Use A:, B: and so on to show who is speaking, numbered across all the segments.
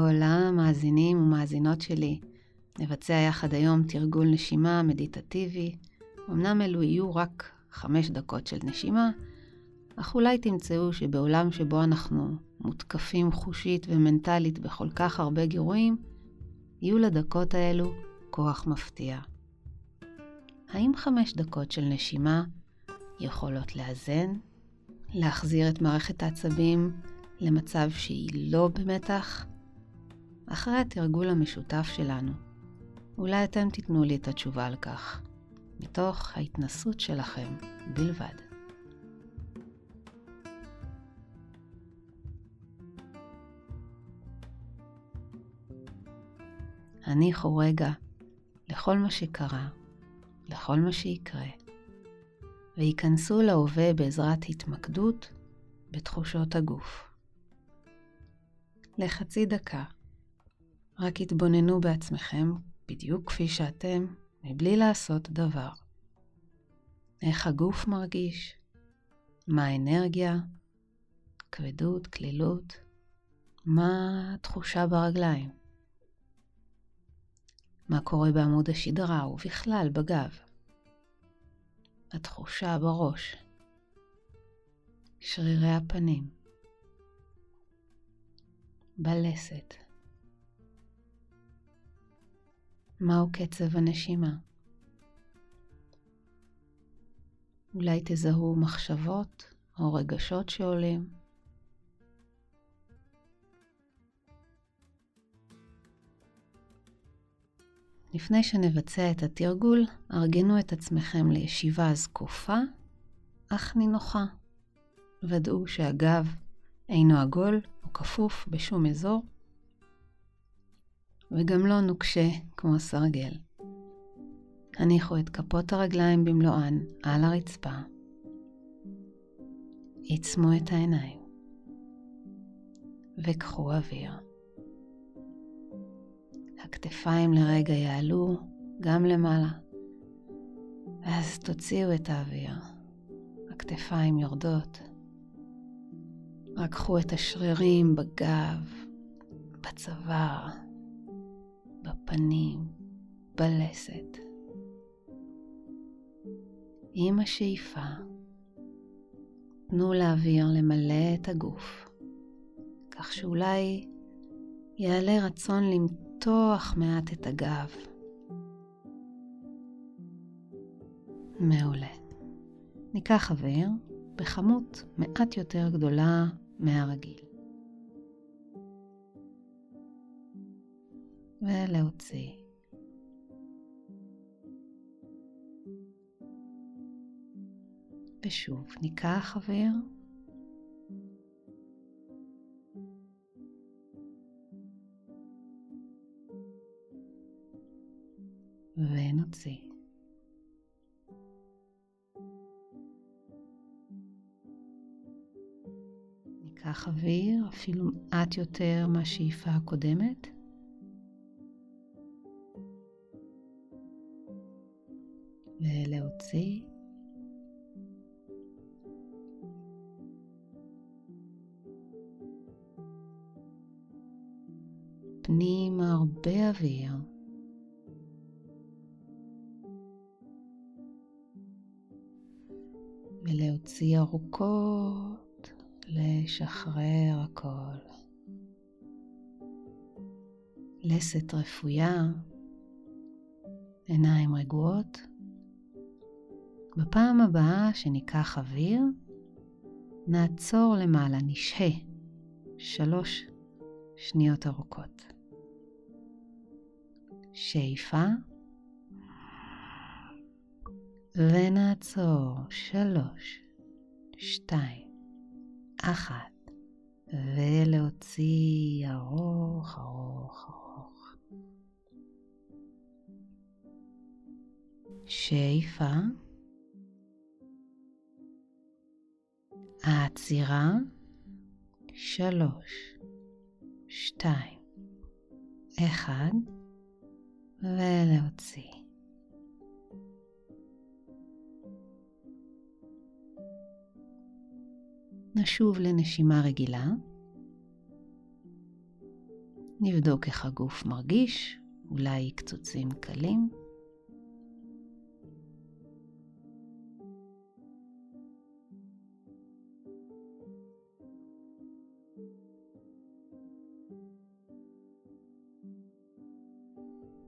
A: עולה, מאזינים ומאזינות שלי. נבצע יחד היום תרגול נשימה מדיטטיבי. אמנם אלו יהיו רק חמש דקות של נשימה, אך אולי תמצאו שבעולם שבו אנחנו מותקפים חושית ומנטלית בכל כך הרבה גירויים, יהיו לדקות האלו כוח מפתיע. האם חמש דקות של נשימה יכולות לאזן, להחזיר את מערכת העצבים למצב שהיא לא במתח? אחרי התרגול המשותף שלנו, אולי אתם תיתנו לי את התשובה על כך, מתוך ההתנסות שלכם בלבד. הניחו רגע לכל מה שקרה, לכל מה שיקרה, וייכנסו להווה בעזרת התמקדות בתחושות הגוף. לחצי דקה, רק התבוננו בעצמכם בדיוק כפי שאתם, מבלי לעשות דבר. איך הגוף מרגיש? מה האנרגיה? כבדות, כלילות? מה התחושה ברגליים? מה קורה בעמוד השדרה ובכלל בגב? התחושה בראש, שרירי הפנים, בלסת. מהו קצב הנשימה? אולי תזהו מחשבות או רגשות שעולים. לפני שנבצע את התרגול, ארגנו את עצמכם לישיבה זקופה, אך נינוחה. ודאו שהגב אינו עגול או כפוף בשום אזור, וגם לא נוקשה כמו סרגל. הניחו את כפות הרגליים במלואן על הרצפה. עיצמו את העיניים וקחו אוויר. הכתפיים לרגע יעלו גם למעלה, ואז תוציאו את האוויר. הכתפיים יורדות. רק קחו את השרירים בגב, בצוואר, בפנים, בלסת. עם השאיפה, תנו לאוויר למלא את הגוף, כך שאולי יעלה רצון למתוח מעט את הגב. מעולה. ניקח אוויר בכמות מעט יותר גדולה מהרגיל. ולהוציא. ושוב, ניקח אוויר. ונוציא. ניקח אוויר אפילו מעט יותר מהשאיפה הקודמת. ולהוציא. פנים הרבה אוויר. ולהוציא ארוכות, לשחרר הכל. לסת רפויה, עיניים רגועות. בפעם הבאה שניקח אוויר, נעצור למעלה, נשהה שלוש שניות ארוכות. שאיפה, ונעצור שלוש, שתיים, אחת, ולהוציא ארוך, ארוך, ארוך. שאיפה, העצירה, שלוש, שתיים, אחד, ולהוציא. נשוב לנשימה רגילה. נבדוק איך הגוף מרגיש, אולי קצוצים קלים.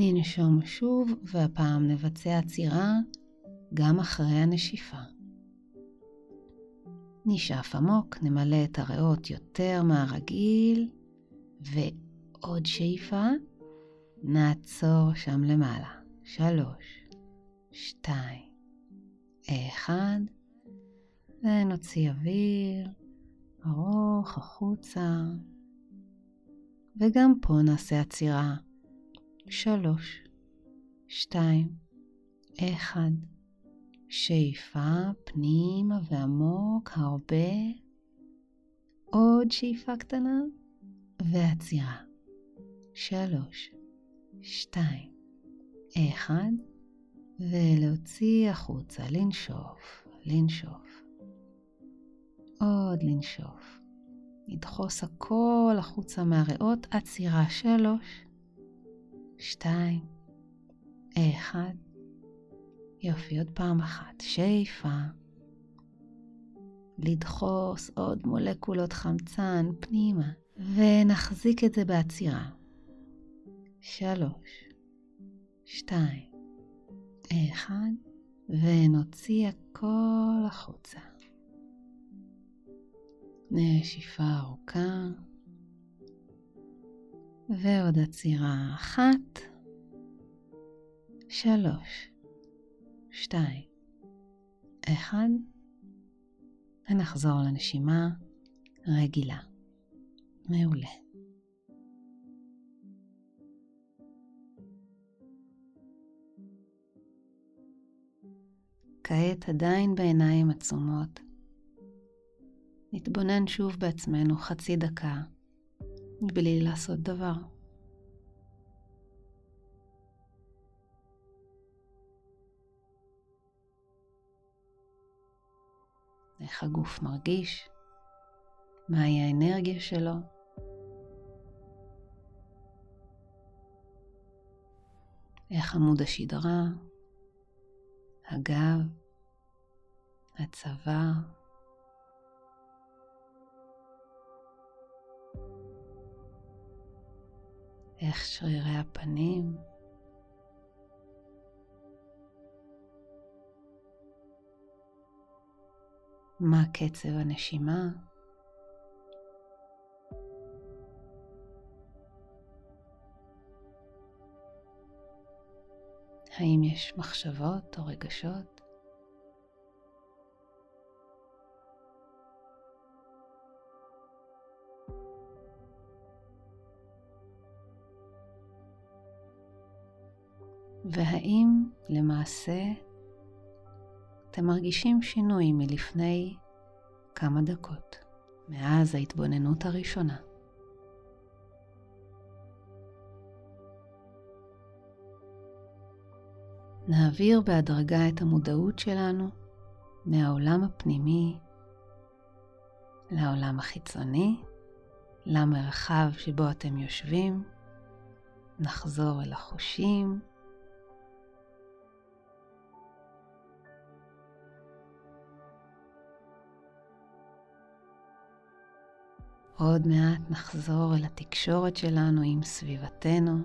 A: ננשום שוב, והפעם נבצע עצירה גם אחרי הנשיפה. נשאף עמוק, נמלא את הריאות יותר מהרגיל, ועוד שאיפה, נעצור שם למעלה. שלוש, שתיים, אחד, ונוציא אוויר ארוך החוצה, וגם פה נעשה עצירה. שלוש, שתיים, אחד. שאיפה פנימה ועמוק הרבה. עוד שאיפה קטנה ועצירה. שלוש, שתיים, אחד, ולהוציא החוצה, לנשוף, לנשוף. עוד לנשוף. לדחוס הכל החוצה מהריאות, עצירה שלוש, שתיים, אחד. יופי, עוד פעם אחת. שאיפה. לדחוס עוד מולקולות חמצן פנימה, ונחזיק את זה בעצירה. שלוש, שתיים, אחד, ונוציא הכל החוצה. נשיפה ארוכה, ועוד עצירה אחת, שלוש, שתיים, אחד, ונחזור לנשימה רגילה. מעולה. כעת עדיין בעיניים עצומות. נתבונן שוב בעצמנו חצי דקה, בלי לעשות דבר. איך הגוף מרגיש, מהי האנרגיה שלו. איך עמוד השדרה, הגב, הצוואר. איך שרירי הפנים. מה קצב הנשימה? האם יש מחשבות או רגשות? והאם למעשה אתם מרגישים שינוי מלפני כמה דקות, מאז ההתבוננות הראשונה. נעביר בהדרגה את המודעות שלנו מהעולם הפנימי לעולם החיצוני, למרחב שבו אתם יושבים. נחזור אל החושים, עוד מעט נחזור אל התקשורת שלנו עם סביבתנו.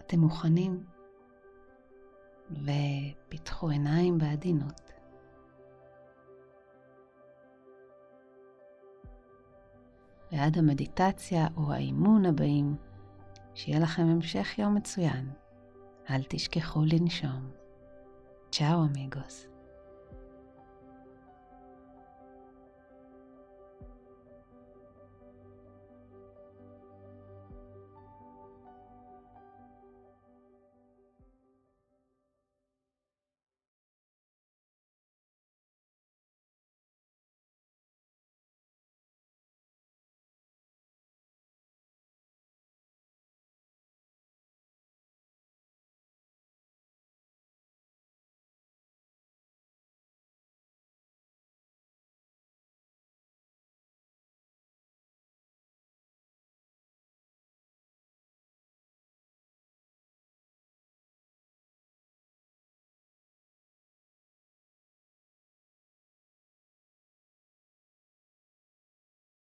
A: אתם מוכנים? ופיתחו עיניים בעדינות. ועד המדיטציה או האימון הבאים, שיהיה לכם המשך יום מצוין. אל תשכחו לנשום. צ'או אמיגוס.